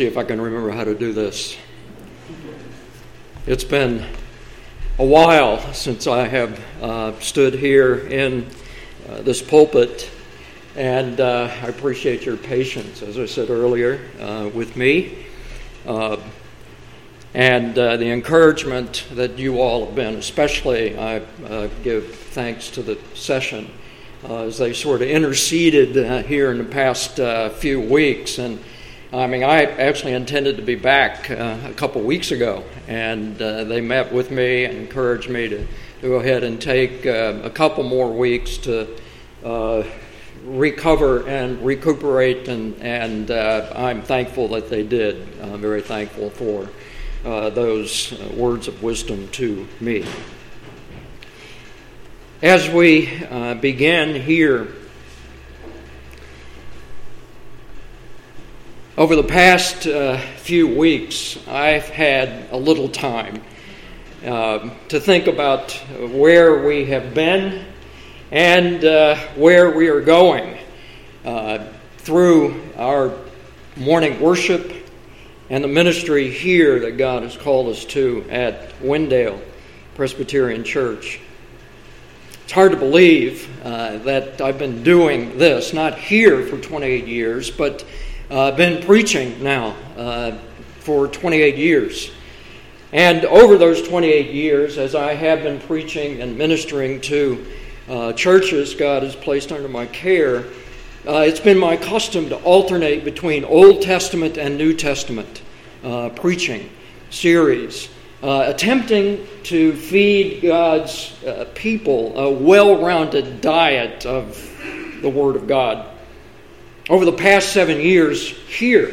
see if I can remember how to do this. It's been a while since I have uh, stood here in uh, this pulpit, and uh, I appreciate your patience, as I said earlier, uh, with me, uh, and uh, the encouragement that you all have been. Especially, I give thanks to the session as they sort of interceded here in the past few weeks and I mean, I actually intended to be back uh, a couple weeks ago, and uh, they met with me and encouraged me to, to go ahead and take uh, a couple more weeks to uh, recover and recuperate, and, and uh, I'm thankful that they did. I'm very thankful for uh, those words of wisdom to me. As we begin here, Over the past uh, few weeks, I've had a little time uh, to think about where we have been and uh, where we are going uh, through our morning worship and the ministry here that God has called us to at Wendale Presbyterian Church. It's hard to believe uh, that I've been doing this, not here for 28 years, but uh, been preaching now uh, for 28 years. And over those 28 years, as I have been preaching and ministering to uh, churches God has placed under my care, uh, it's been my custom to alternate between Old Testament and New Testament uh, preaching series, uh, attempting to feed God's people a well rounded diet of the Word of God over the past seven years here.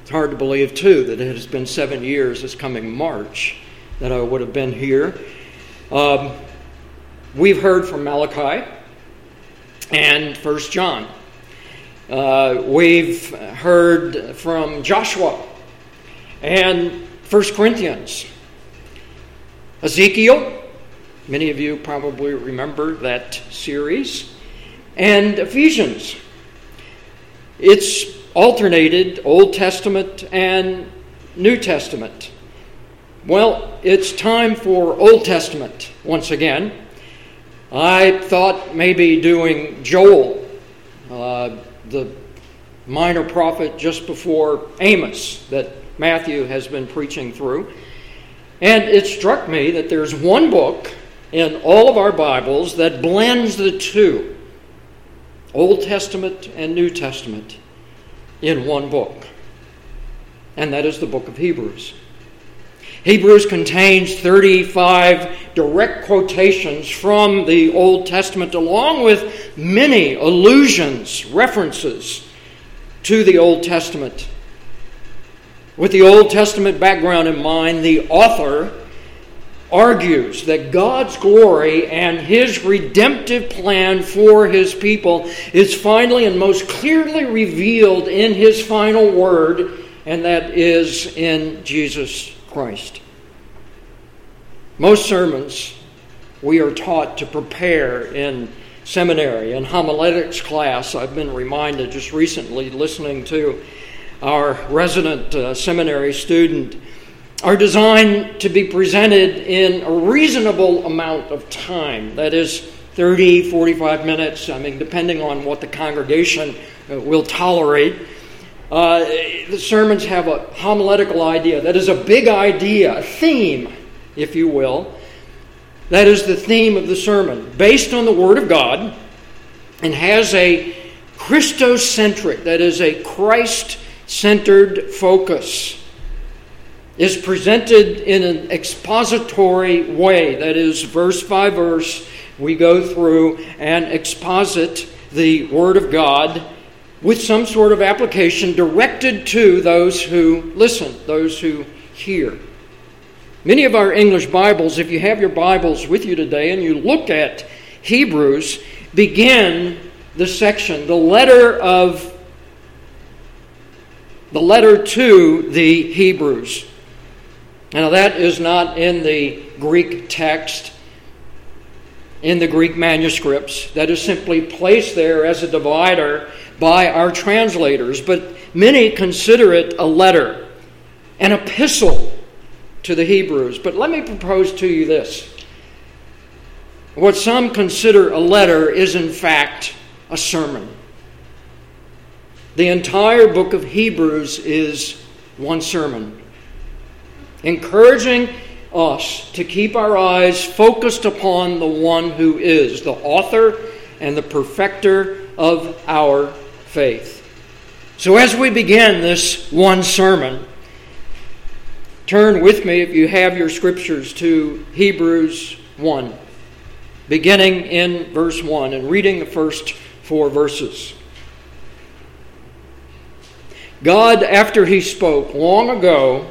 It's hard to believe, too, that it has been seven years this coming March that I would have been here. Um, we've heard from Malachi and First John. Uh, we've heard from Joshua and First Corinthians. Ezekiel, many of you probably remember that series, and Ephesians. It's alternated Old Testament and New Testament. Well, it's time for Old Testament once again. I thought maybe doing Joel, uh, the minor prophet just before Amos that Matthew has been preaching through. And it struck me that there's one book in all of our Bibles that blends the two. Old Testament and New Testament in one book, and that is the book of Hebrews. Hebrews contains 35 direct quotations from the Old Testament, along with many allusions, references to the Old Testament. With the Old Testament background in mind, the author argues that God's glory and his redemptive plan for his people is finally and most clearly revealed in his final word, and that is in Jesus Christ. Most sermons we are taught to prepare in seminary and homiletics class. I've been reminded just recently listening to our resident uh, seminary student are designed to be presented in a reasonable amount of time. That is 30, 45 minutes, I mean, depending on what the congregation uh, will tolerate. Uh, the sermons have a homiletical idea. That is a big idea, a theme, if you will. That is the theme of the sermon, based on the Word of God, and has a Christocentric, that is, a Christ centered focus is presented in an expository way. That is, verse by verse, we go through and exposit the Word of God with some sort of application directed to those who listen, those who hear. Many of our English Bibles, if you have your Bibles with you today and you look at Hebrews, begin the section, the letter of the letter to the Hebrews. Now, that is not in the Greek text, in the Greek manuscripts. That is simply placed there as a divider by our translators. But many consider it a letter, an epistle to the Hebrews. But let me propose to you this. What some consider a letter is, in fact, a sermon. The entire book of Hebrews is one sermon, encouraging us to keep our eyes focused upon the one who is the author and the perfecter of our faith. So, as we begin this one sermon, turn with me, if you have your scriptures, to Hebrews 1, beginning in verse 1 and reading the first four verses. God, after He spoke long ago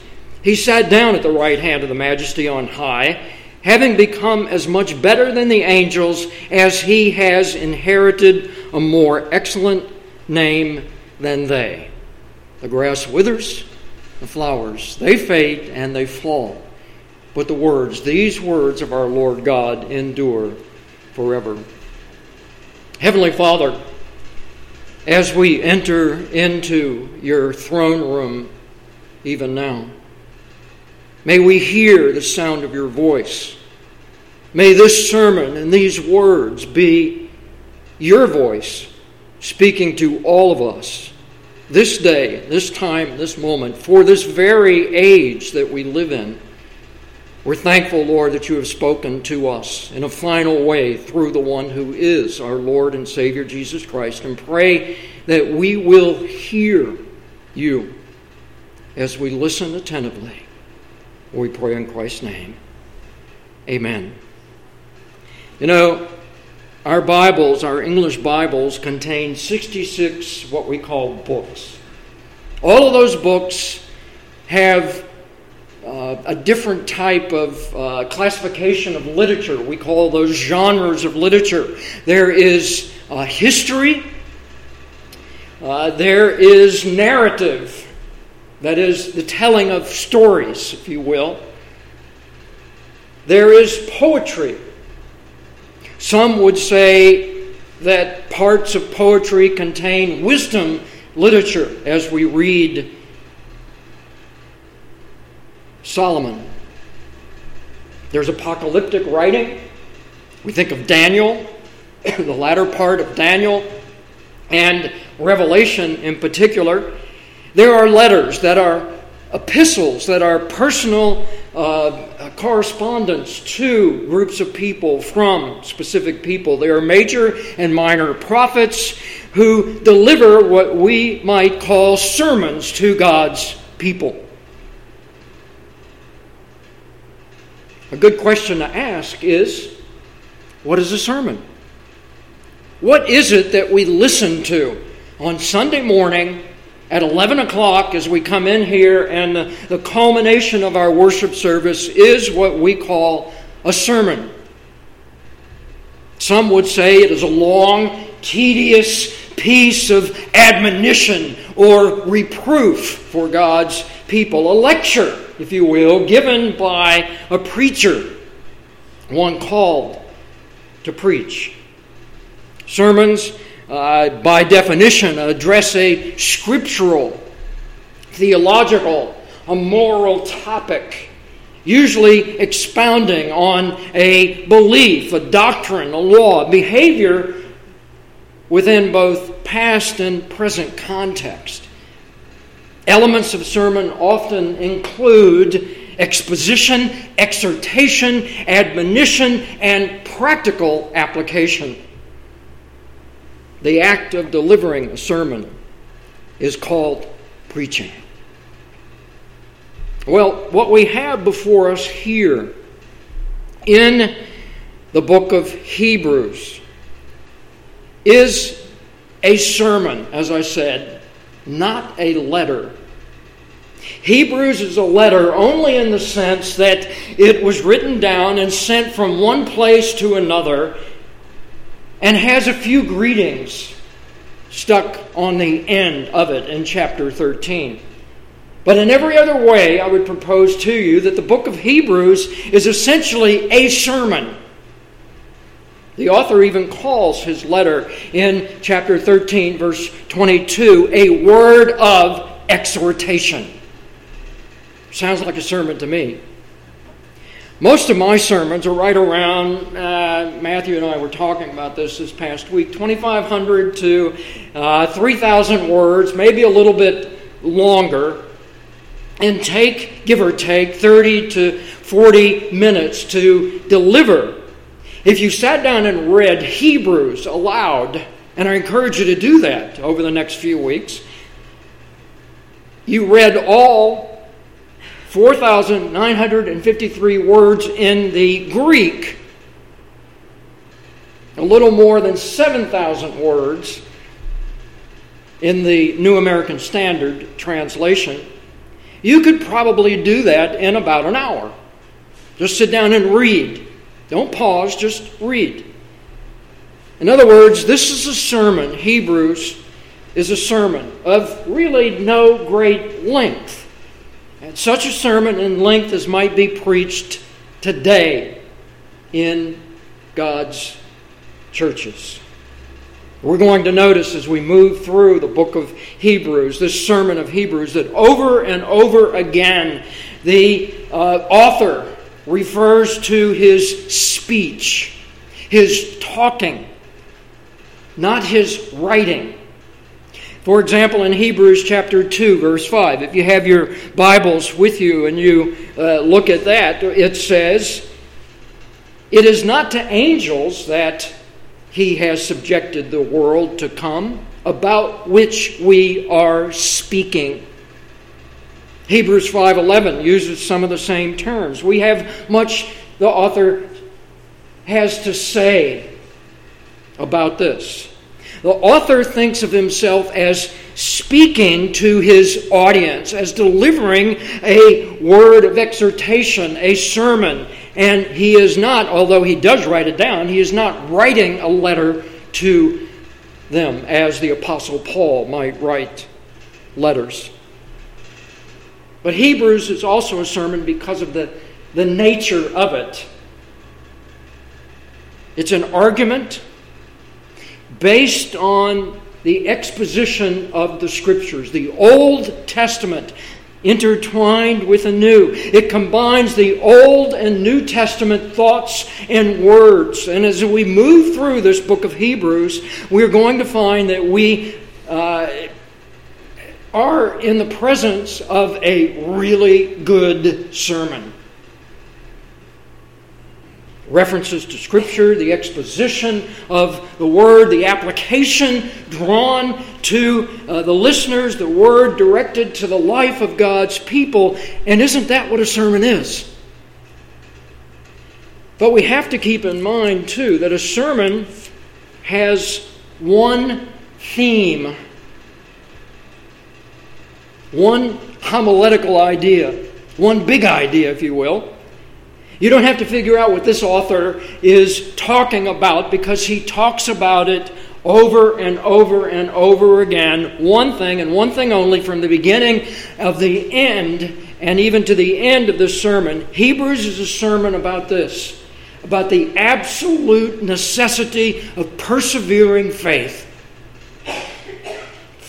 he sat down at the right hand of the majesty on high having become as much better than the angels as he has inherited a more excellent name than they. The grass withers, the flowers, they fade and they fall. But the words, these words of our Lord God, endure forever. Heavenly Father, as we enter into your throne room even now, May we hear the sound of your voice. May this sermon and these words be your voice speaking to all of us this day, this time, this moment, for this very age that we live in. We're thankful, Lord, that you have spoken to us in a final way through the one who is our Lord and Savior, Jesus Christ, and pray that we will hear you as we listen attentively. We pray in Christ's name. Amen. You know, our Bibles, our English Bibles, contain 66 what we call books. All of those books have uh, a different type of uh, classification of literature. We call those genres of literature. There is uh, history, uh, there is narrative, that is, the telling of stories, if you will. There is poetry. Some would say that parts of poetry contain wisdom literature as we read Solomon. There's apocalyptic writing. We think of Daniel, the latter part of Daniel, and Revelation in particular. There are letters that are epistles, that are personal uh, correspondence to groups of people from specific people. There are major and minor prophets who deliver what we might call sermons to God's people. A good question to ask is what is a sermon? What is it that we listen to on Sunday morning at 11 o'clock as we come in here, and the, the culmination of our worship service is what we call a sermon. Some would say it is a long, tedious piece of admonition or reproof for God's people, a lecture, if you will, given by a preacher, one called to preach. Sermons uh, by definition, address a scriptural, theological, a moral topic, usually expounding on a belief, a doctrine, a law, a behavior within both past and present context. Elements of sermon often include exposition, exhortation, admonition, and practical application. The act of delivering a sermon is called preaching. Well, what we have before us here in the book of Hebrews is a sermon, as I said, not a letter. Hebrews is a letter only in the sense that it was written down and sent from one place to another and has a few greetings stuck on the end of it in chapter 13. But in every other way, I would propose to you that the book of Hebrews is essentially a sermon. The author even calls his letter in chapter 13, verse 22, a word of exhortation. Sounds like a sermon to me. Most of my sermons are right around, uh, Matthew and I were talking about this this past week, 2,500 to uh, 3,000 words, maybe a little bit longer, and take, give or take, 30 to 40 minutes to deliver. If you sat down and read Hebrews aloud, and I encourage you to do that over the next few weeks, you read all 4,953 words in the Greek, a little more than 7,000 words in the New American Standard translation. You could probably do that in about an hour. Just sit down and read. Don't pause, just read. In other words, this is a sermon. Hebrews is a sermon of really no great length. Such a sermon in length as might be preached today in God's churches. We're going to notice as we move through the book of Hebrews, this sermon of Hebrews, that over and over again the uh, author refers to his speech, his talking, not his writing. For example, in Hebrews chapter 2, verse 5, if you have your Bibles with you and you uh, look at that, it says, It is not to angels that he has subjected the world to come, about which we are speaking. Hebrews 5:11 uses some of the same terms. We have much the author has to say about this. The author thinks of himself as speaking to his audience, as delivering a word of exhortation, a sermon. And he is not, although he does write it down, he is not writing a letter to them as the Apostle Paul might write letters. But Hebrews is also a sermon because of the, the nature of it. It's an argument based on the exposition of the Scriptures, the Old Testament intertwined with the New. It combines the Old and New Testament thoughts and words. And as we move through this book of Hebrews, we're going to find that we uh, are in the presence of a really good sermon references to Scripture, the exposition of the Word, the application drawn to uh, the listeners, the Word directed to the life of God's people. And isn't that what a sermon is? But we have to keep in mind, too, that a sermon has one theme, one homiletical idea, one big idea, if you will. You don't have to figure out what this author is talking about because he talks about it over and over and over again, one thing and one thing only from the beginning of the end and even to the end of the sermon. Hebrews is a sermon about this about the absolute necessity of persevering faith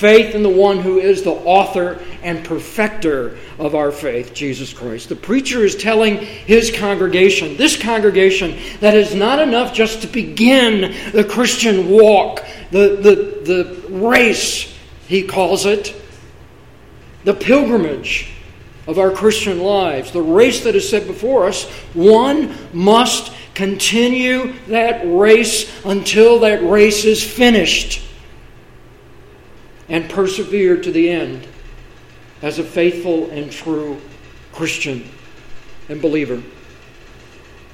faith in the one who is the author and perfecter of our faith, Jesus Christ. The preacher is telling his congregation, this congregation, that it's not enough just to begin the Christian walk, the, the, the race, he calls it, the pilgrimage of our Christian lives, the race that is set before us. One must continue that race until that race is finished and persevere to the end as a faithful and true Christian and believer.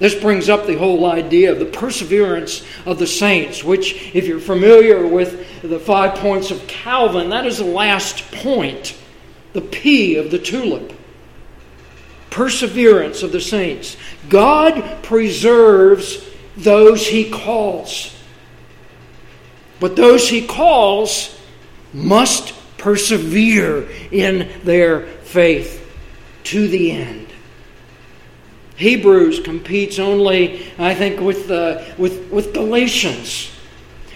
This brings up the whole idea of the perseverance of the saints, which, if you're familiar with the five points of Calvin, that is the last point, the P of the tulip. Perseverance of the saints. God preserves those he calls. But those he calls must persevere in their faith to the end. Hebrews competes only, I think, with, uh, with, with Galatians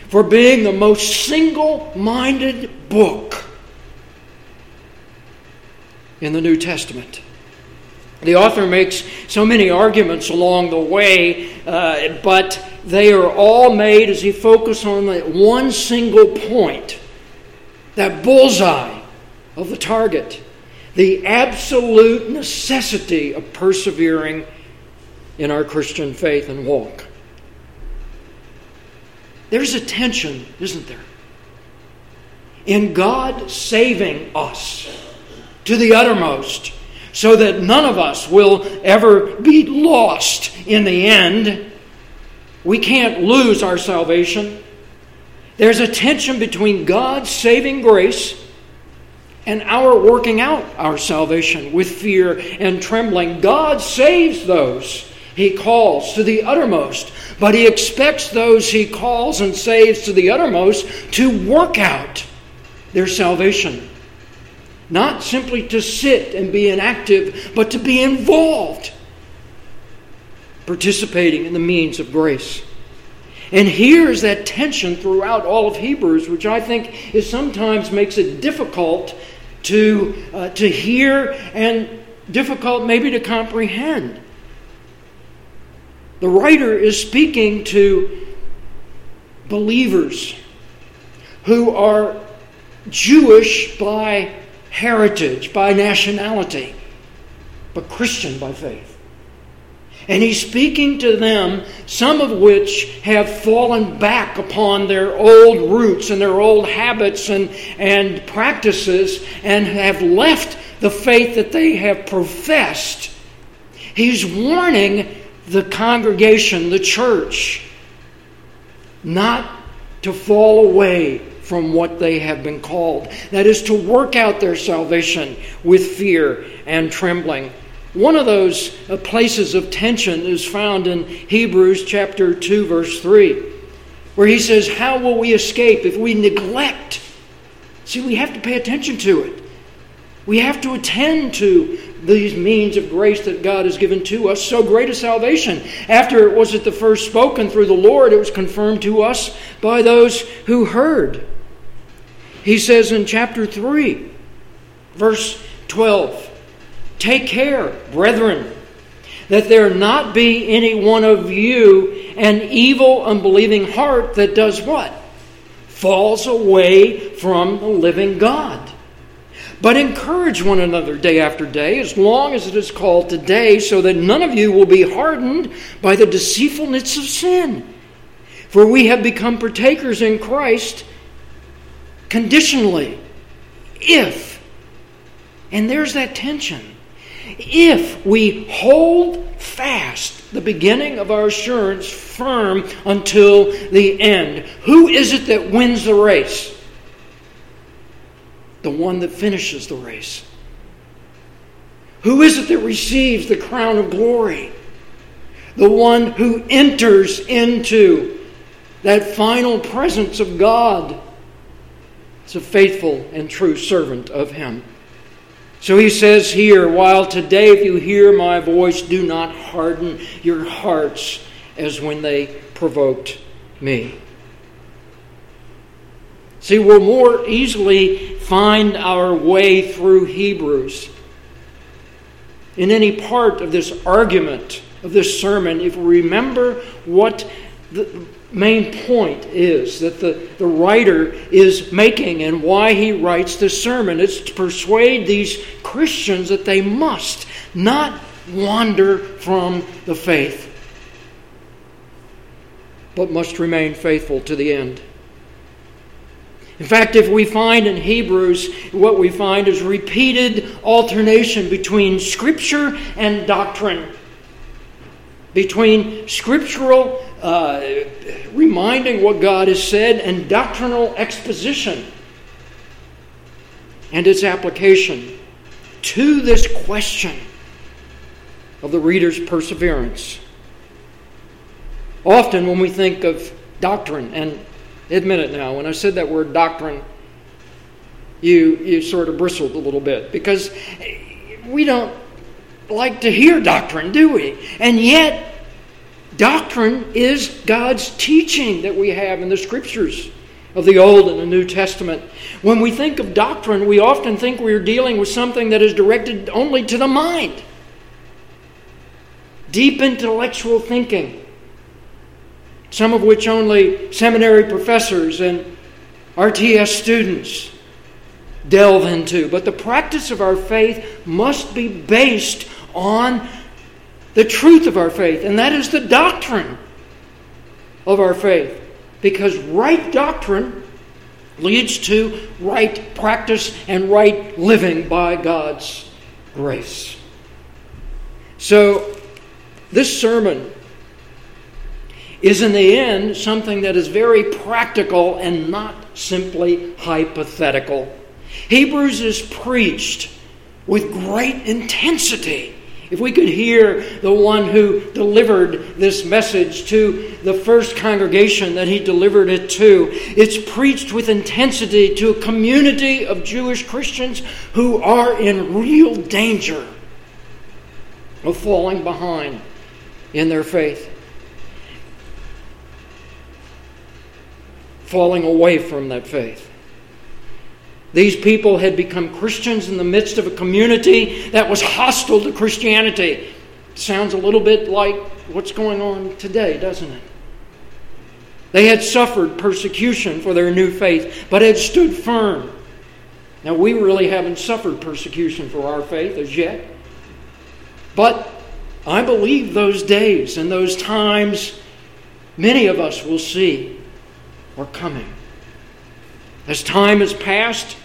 for being the most single minded book in the New Testament. The author makes so many arguments along the way, uh, but they are all made as he focuses on that one single point, that bullseye of the target the absolute necessity of persevering in our Christian faith and walk. There's a tension, isn't there? In God saving us to the uttermost so that none of us will ever be lost in the end. We can't lose our salvation. There's a tension between God's saving grace and our working out our salvation with fear and trembling. God saves those he calls to the uttermost, but he expects those he calls and saves to the uttermost to work out their salvation. Not simply to sit and be inactive, but to be involved, participating in the means of grace. And here's that tension throughout all of Hebrews, which I think is sometimes makes it difficult to, uh, to hear and difficult maybe to comprehend. The writer is speaking to believers who are Jewish by heritage, by nationality, but Christian by faith. And he's speaking to them, some of which have fallen back upon their old roots and their old habits and, and practices and have left the faith that they have professed. He's warning the congregation, the church, not to fall away from what they have been called. That is to work out their salvation with fear and trembling. One of those uh, places of tension is found in Hebrews chapter 2 verse 3 where he says how will we escape if we neglect See we have to pay attention to it. We have to attend to these means of grace that God has given to us. So great a salvation. After it was at the first spoken through the Lord, it was confirmed to us by those who heard. He says in chapter 3, verse 12 Take care, brethren, that there not be any one of you an evil, unbelieving heart that does what? Falls away from the living God. But encourage one another day after day, as long as it is called today, so that none of you will be hardened by the deceitfulness of sin. For we have become partakers in Christ conditionally. If, and there's that tension if we hold fast the beginning of our assurance firm until the end. Who is it that wins the race? The one that finishes the race. Who is it that receives the crown of glory? The one who enters into that final presence of God. It's a faithful and true servant of Him. So he says here, while today, if you hear my voice, do not harden your hearts as when they provoked me. See, we'll more easily find our way through Hebrews in any part of this argument, of this sermon, if we remember what the, main point is that the, the writer is making and why he writes this sermon. It's to persuade these Christians that they must not wander from the faith, but must remain faithful to the end. In fact, if we find in Hebrews, what we find is repeated alternation between Scripture and doctrine, between scriptural uh, reminding what God has said, and doctrinal exposition and its application to this question of the reader's perseverance. Often, when we think of doctrine, and admit it now, when I said that word doctrine, you, you sort of bristled a little bit because we don't like to hear doctrine, do we? And yet, doctrine is God's teaching that we have in the scriptures of the Old and the New Testament. When we think of doctrine, we often think we are dealing with something that is directed only to the mind. Deep intellectual thinking, some of which only seminary professors and RTS students delve into. But the practice of our faith must be based on the truth of our faith, and that is the doctrine of our faith. Because right doctrine leads to right practice and right living by God's grace. So, this sermon is in the end something that is very practical and not simply hypothetical. Hebrews is preached with great intensity if we could hear the one who delivered this message to the first congregation that he delivered it to, it's preached with intensity to a community of Jewish Christians who are in real danger of falling behind in their faith, falling away from that faith. These people had become Christians in the midst of a community that was hostile to Christianity. Sounds a little bit like what's going on today, doesn't it? They had suffered persecution for their new faith, but had stood firm. Now, we really haven't suffered persecution for our faith as yet. But I believe those days and those times many of us will see are coming. As time has passed,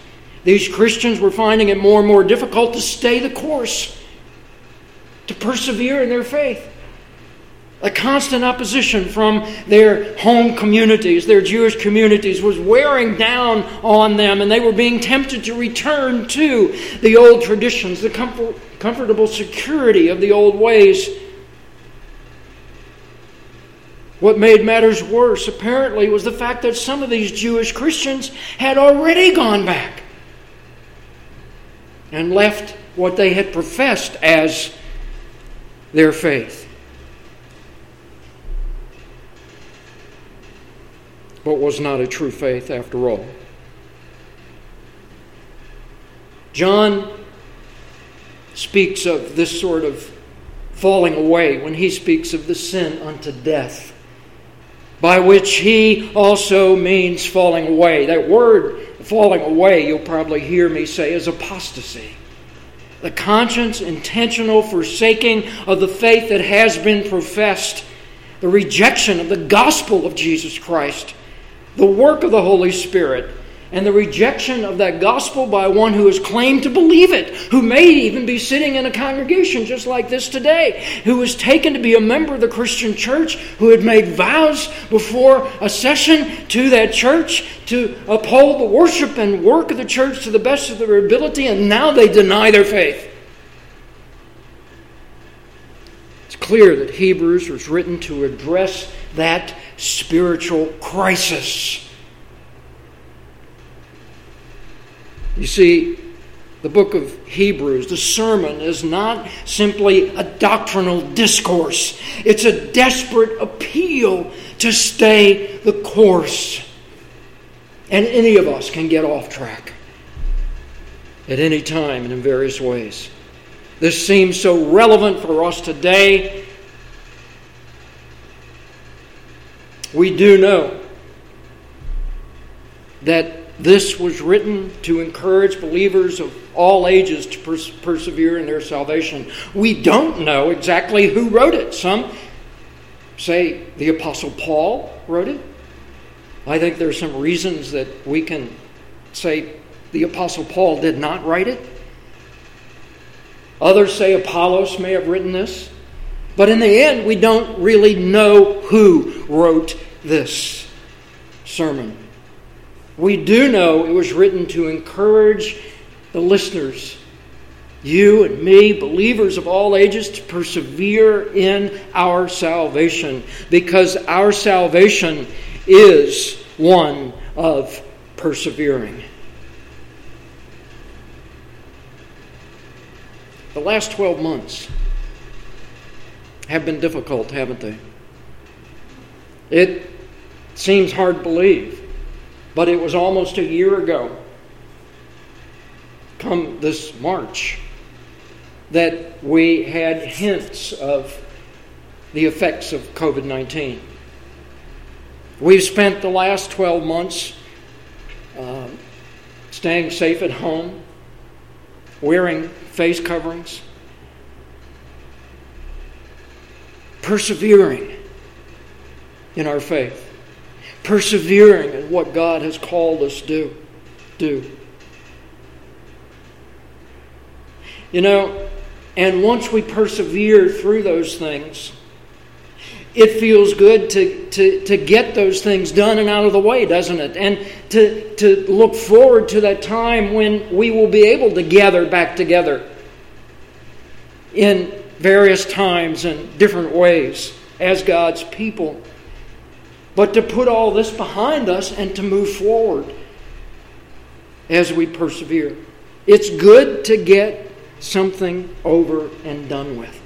these Christians were finding it more and more difficult to stay the course, to persevere in their faith. A constant opposition from their home communities, their Jewish communities, was wearing down on them, and they were being tempted to return to the old traditions, the comfort, comfortable security of the old ways. What made matters worse, apparently, was the fact that some of these Jewish Christians had already gone back and left what they had professed as their faith. But was not a true faith after all. John speaks of this sort of falling away when he speaks of the sin unto death, by which he also means falling away. That word falling away, you'll probably hear me say, is apostasy. The conscious, intentional forsaking of the faith that has been professed, the rejection of the gospel of Jesus Christ, the work of the Holy Spirit, and the rejection of that gospel by one who has claimed to believe it, who may even be sitting in a congregation just like this today, who was taken to be a member of the Christian church, who had made vows before a session to that church to uphold the worship and work of the church to the best of their ability, and now they deny their faith. It's clear that Hebrews was written to address that spiritual crisis. You see, the book of Hebrews, the sermon, is not simply a doctrinal discourse, it's a desperate appeal to stay the course. And any of us can get off track at any time and in various ways. This seems so relevant for us today. We do know that this was written to encourage believers of all ages to pers- persevere in their salvation. We don't know exactly who wrote it. Some say the Apostle Paul wrote it. I think there are some reasons that we can say the Apostle Paul did not write it. Others say Apollos may have written this. But in the end, we don't really know who wrote this sermon. We do know it was written to encourage the listeners, you and me, believers of all ages, to persevere in our salvation because our salvation is one of persevering. The last 12 months have been difficult, haven't they? It seems hard to believe, but it was almost a year ago, come this March, that we had hints of the effects of COVID 19. We've spent the last 12 months uh, staying safe at home, wearing face coverings, persevering in our faith, persevering in what God has called us to do. You know, and once we persevere through those things, it feels good to, to, to get those things done and out of the way, doesn't it? And to, to look forward to that time when we will be able to gather back together in various times and different ways as God's people. But to put all this behind us and to move forward as we persevere. It's good to get something over and done with.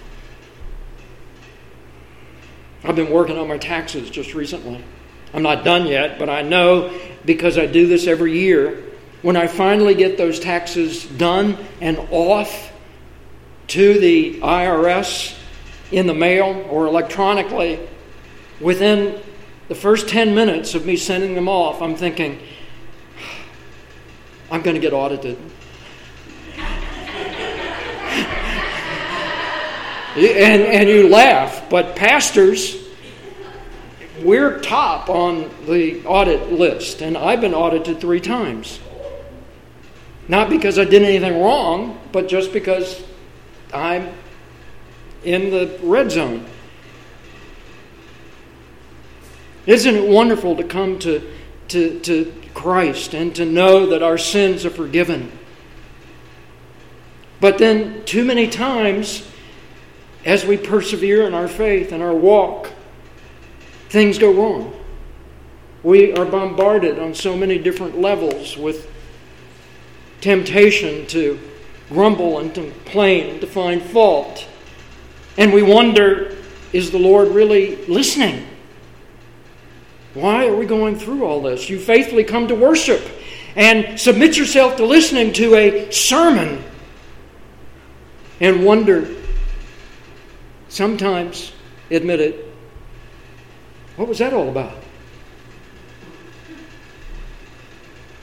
I've been working on my taxes just recently. I'm not done yet, but I know because I do this every year. When I finally get those taxes done and off to the IRS in the mail or electronically, within the first 10 minutes of me sending them off, I'm thinking, I'm going to get audited. and, and you laugh, but pastors, we're top on the audit list, and I've been audited three times. Not because I did anything wrong, but just because I'm in the red zone. Isn't it wonderful to come to, to, to Christ and to know that our sins are forgiven? But then, too many times, as we persevere in our faith and our walk, things go wrong. We are bombarded on so many different levels with temptation to grumble and to complain to find fault. And we wonder is the Lord really listening? Why are we going through all this? You faithfully come to worship and submit yourself to listening to a sermon and wonder sometimes admit it. What was that all about?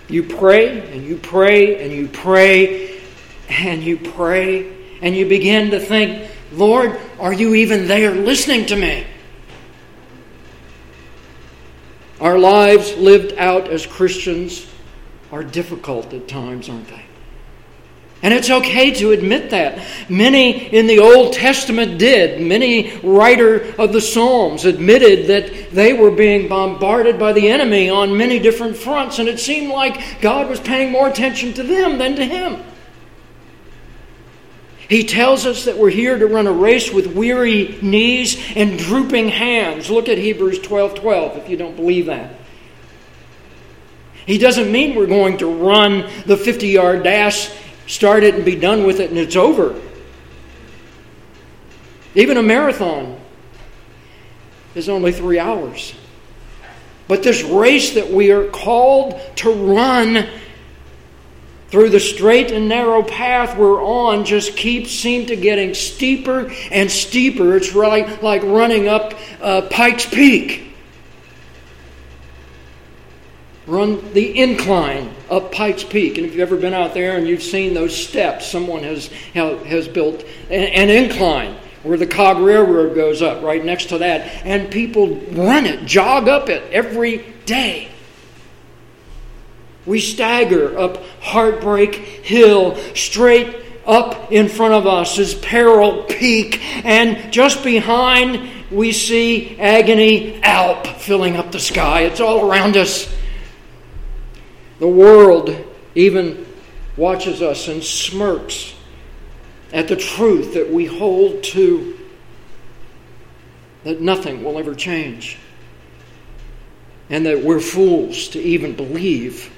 You pray and you pray and you pray and you pray and you begin to think, Lord, are you even there listening to me? Our lives lived out as Christians are difficult at times, aren't they? And it's okay to admit that. Many in the Old Testament did. Many writer of the Psalms admitted that they were being bombarded by the enemy on many different fronts, and it seemed like God was paying more attention to them than to him. He tells us that we're here to run a race with weary knees and drooping hands. Look at Hebrews 12 12 if you don't believe that. He doesn't mean we're going to run the 50 yard dash start it and be done with it and it's over. Even a marathon is only three hours. But this race that we are called to run through the straight and narrow path we're on just keeps seem to getting steeper and steeper. It's like, like running up uh, Pikes Peak run the incline up Pikes Peak. And if you've ever been out there and you've seen those steps, someone has, has built an incline where the Cog Railroad goes up right next to that. And people run it, jog up it every day. We stagger up Heartbreak Hill straight Up in front of us is peril peak, and just behind we see agony alp filling up the sky. It's all around us. The world even watches us and smirks at the truth that we hold to that nothing will ever change and that we're fools to even believe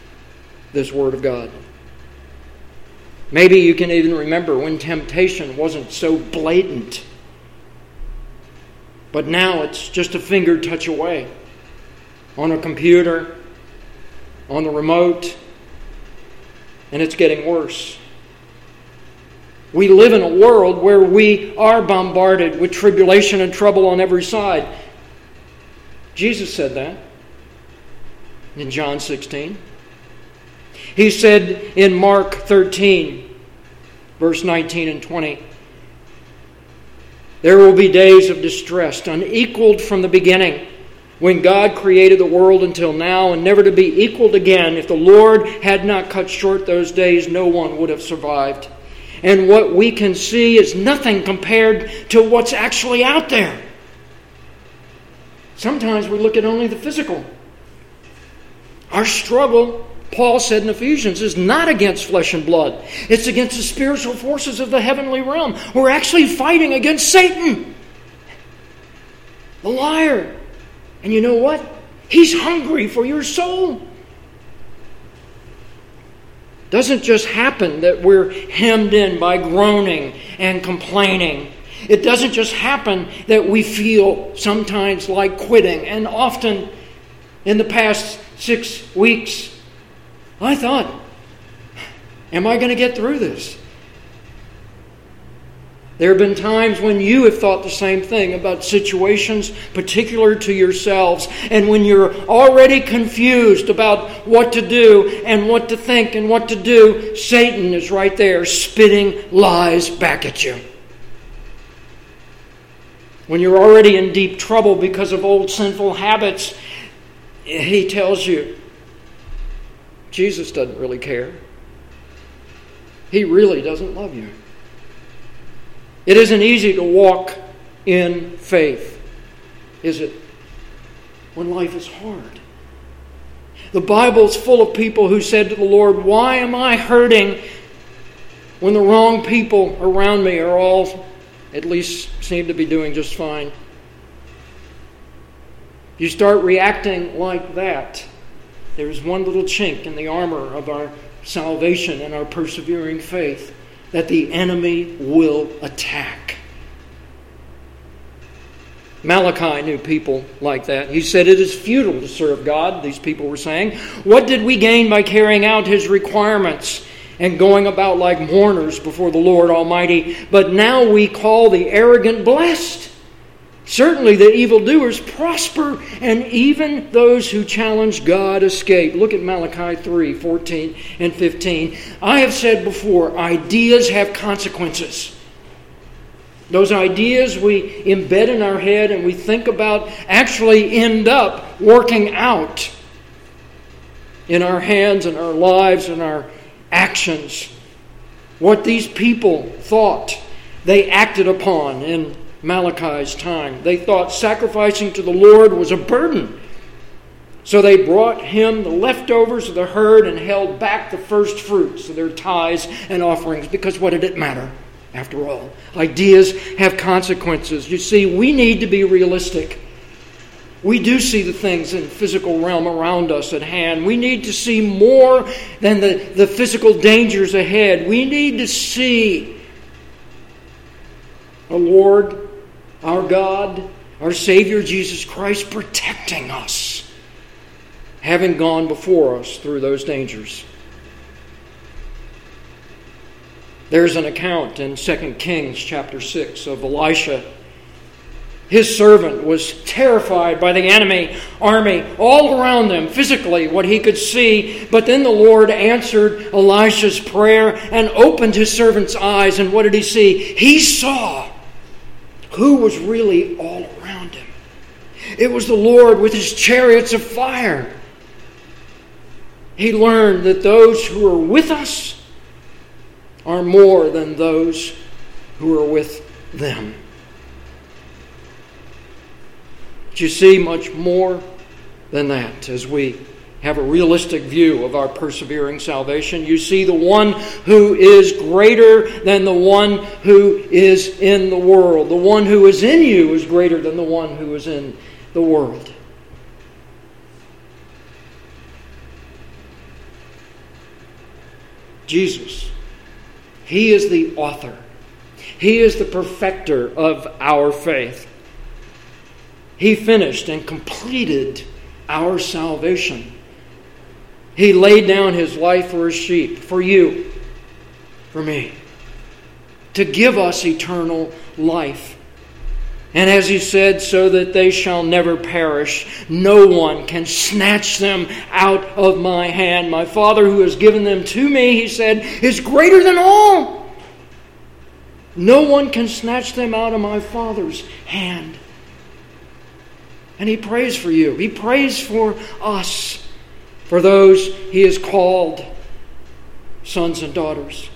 this Word of God. Maybe you can even remember when temptation wasn't so blatant. But now it's just a finger touch away on a computer, on the remote, and it's getting worse. We live in a world where we are bombarded with tribulation and trouble on every side. Jesus said that in John 16. He said in Mark 13, verse 19 and 20, There will be days of distress, unequaled from the beginning, when God created the world until now, and never to be equaled again. If the Lord had not cut short those days, no one would have survived. And what we can see is nothing compared to what's actually out there. Sometimes we look at only the physical. Our struggle, Paul said in Ephesians, is not against flesh and blood. It's against the spiritual forces of the heavenly realm. We're actually fighting against Satan, the liar. And you know what? He's hungry for your soul. Doesn't just happen that we're hemmed in by groaning and complaining. It doesn't just happen that we feel sometimes like quitting. And often in the past six weeks, I thought, am I going to get through this? There have been times when you have thought the same thing about situations particular to yourselves, and when you're already confused about what to do and what to think and what to do, Satan is right there spitting lies back at you. When you're already in deep trouble because of old sinful habits, he tells you Jesus doesn't really care. He really doesn't love you. It isn't easy to walk in faith, is it? When life is hard. The Bible's full of people who said to the Lord, Why am I hurting when the wrong people around me are all, at least, seem to be doing just fine? You start reacting like that. There's one little chink in the armor of our salvation and our persevering faith that the enemy will attack. Malachi knew people like that. He said, It is futile to serve God, these people were saying. What did we gain by carrying out his requirements and going about like mourners before the Lord Almighty? But now we call the arrogant blessed. Certainly the evildoers prosper, and even those who challenge God escape. Look at Malachi 3 14 and 15. I have said before, ideas have consequences. Those ideas we embed in our head and we think about actually end up working out in our hands and our lives and our actions. What these people thought, they acted upon in Malachi's time. They thought sacrificing to the Lord was a burden. So they brought him the leftovers of the herd and held back the first fruits of their tithes and offerings because what did it matter? After all, ideas have consequences. You see, we need to be realistic. We do see the things in the physical realm around us at hand. We need to see more than the, the physical dangers ahead. We need to see a Lord our God, our Savior Jesus Christ, protecting us, having gone before us through those dangers. There's an account in 2 Kings chapter 6 of Elisha. His servant was terrified by the enemy army all around them, physically, what he could see. But then the Lord answered Elisha's prayer and opened his servant's eyes. And what did he see? He saw who was really all around him. It was the Lord with his chariots of fire. He learned that those who are with us are more than those who are with them. But you see much more than that as we have a realistic view of our persevering salvation. You see the one who is greater than the one who is in the world. The one who is in you is greater than the one who is in the world. Jesus. He is the author, He is the perfecter of our faith. He finished and completed our salvation. He laid down his life for his sheep, for you, for me, to give us eternal life. And as he said, so that they shall never perish, no one can snatch them out of my hand. My Father, who has given them to me, he said, is greater than all. No one can snatch them out of my Father's hand. And he prays for you, he prays for us, for those he has called sons and daughters.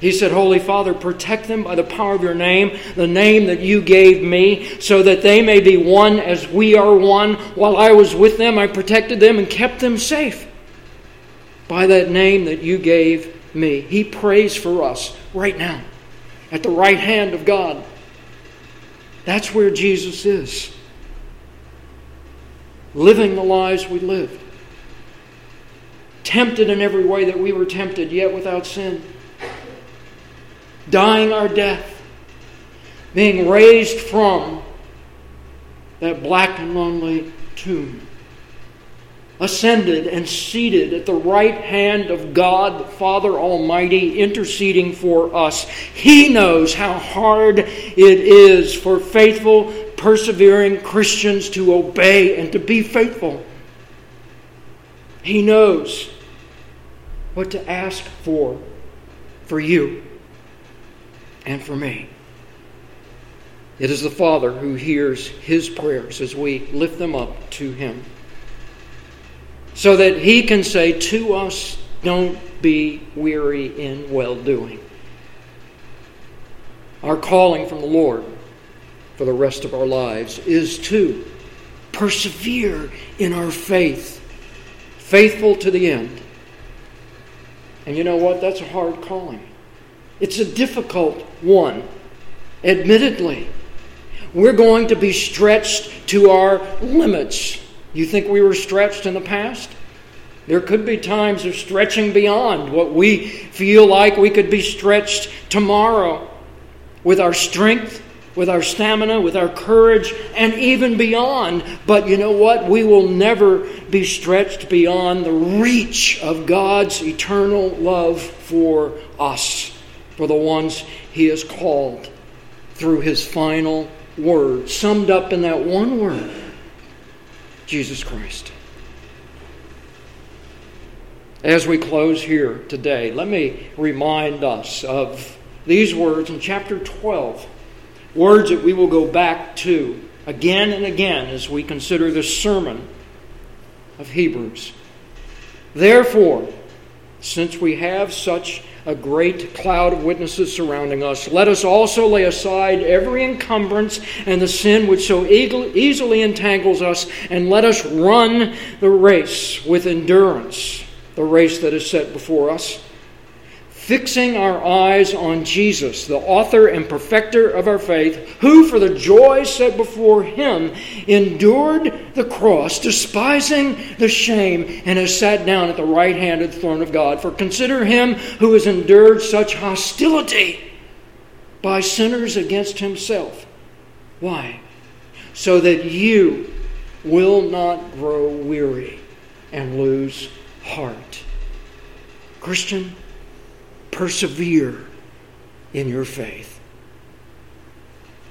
He said, Holy Father, protect them by the power of your name, the name that you gave me, so that they may be one as we are one. While I was with them, I protected them and kept them safe by that name that you gave me. He prays for us right now at the right hand of God. That's where Jesus is. Living the lives we lived. Tempted in every way that we were tempted, yet without sin dying our death, being raised from that black and lonely tomb, ascended and seated at the right hand of God, the Father Almighty, interceding for us. He knows how hard it is for faithful, persevering Christians to obey and to be faithful. He knows what to ask for for you and for me. It is the Father who hears his prayers as we lift them up to him. So that he can say to us, Don't be weary in well doing. Our calling from the Lord for the rest of our lives is to persevere in our faith, faithful to the end. And you know what? That's a hard calling. It's a difficult one, admittedly. We're going to be stretched to our limits. You think we were stretched in the past? There could be times of stretching beyond what we feel like we could be stretched tomorrow with our strength, with our stamina, with our courage, and even beyond. But you know what? We will never be stretched beyond the reach of God's eternal love for us for the ones he has called through his final word, summed up in that one word Jesus Christ. As we close here today, let me remind us of these words in chapter 12, words that we will go back to again and again as we consider the sermon of Hebrews. Therefore, since we have such a great cloud of witnesses surrounding us, let us also lay aside every encumbrance and the sin which so easily entangles us, and let us run the race with endurance, the race that is set before us fixing our eyes on Jesus, the author and perfecter of our faith, who, for the joy set before him, endured the cross, despising the shame, and has sat down at the right hand of the throne of God. For consider him who has endured such hostility by sinners against himself. Why? So that you will not grow weary and lose heart. Christian, persevere in your faith.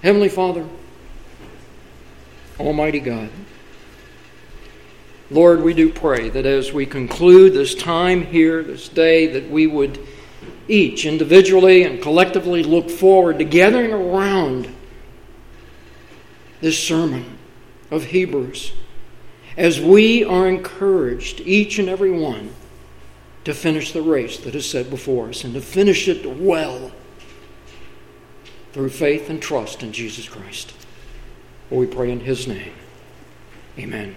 Heavenly Father, Almighty God, Lord, we do pray that as we conclude this time here, this day, that we would each individually and collectively look forward to gathering around this sermon of Hebrews as we are encouraged, each and every one to finish the race that is set before us and to finish it well through faith and trust in Jesus Christ. We pray in His name. Amen.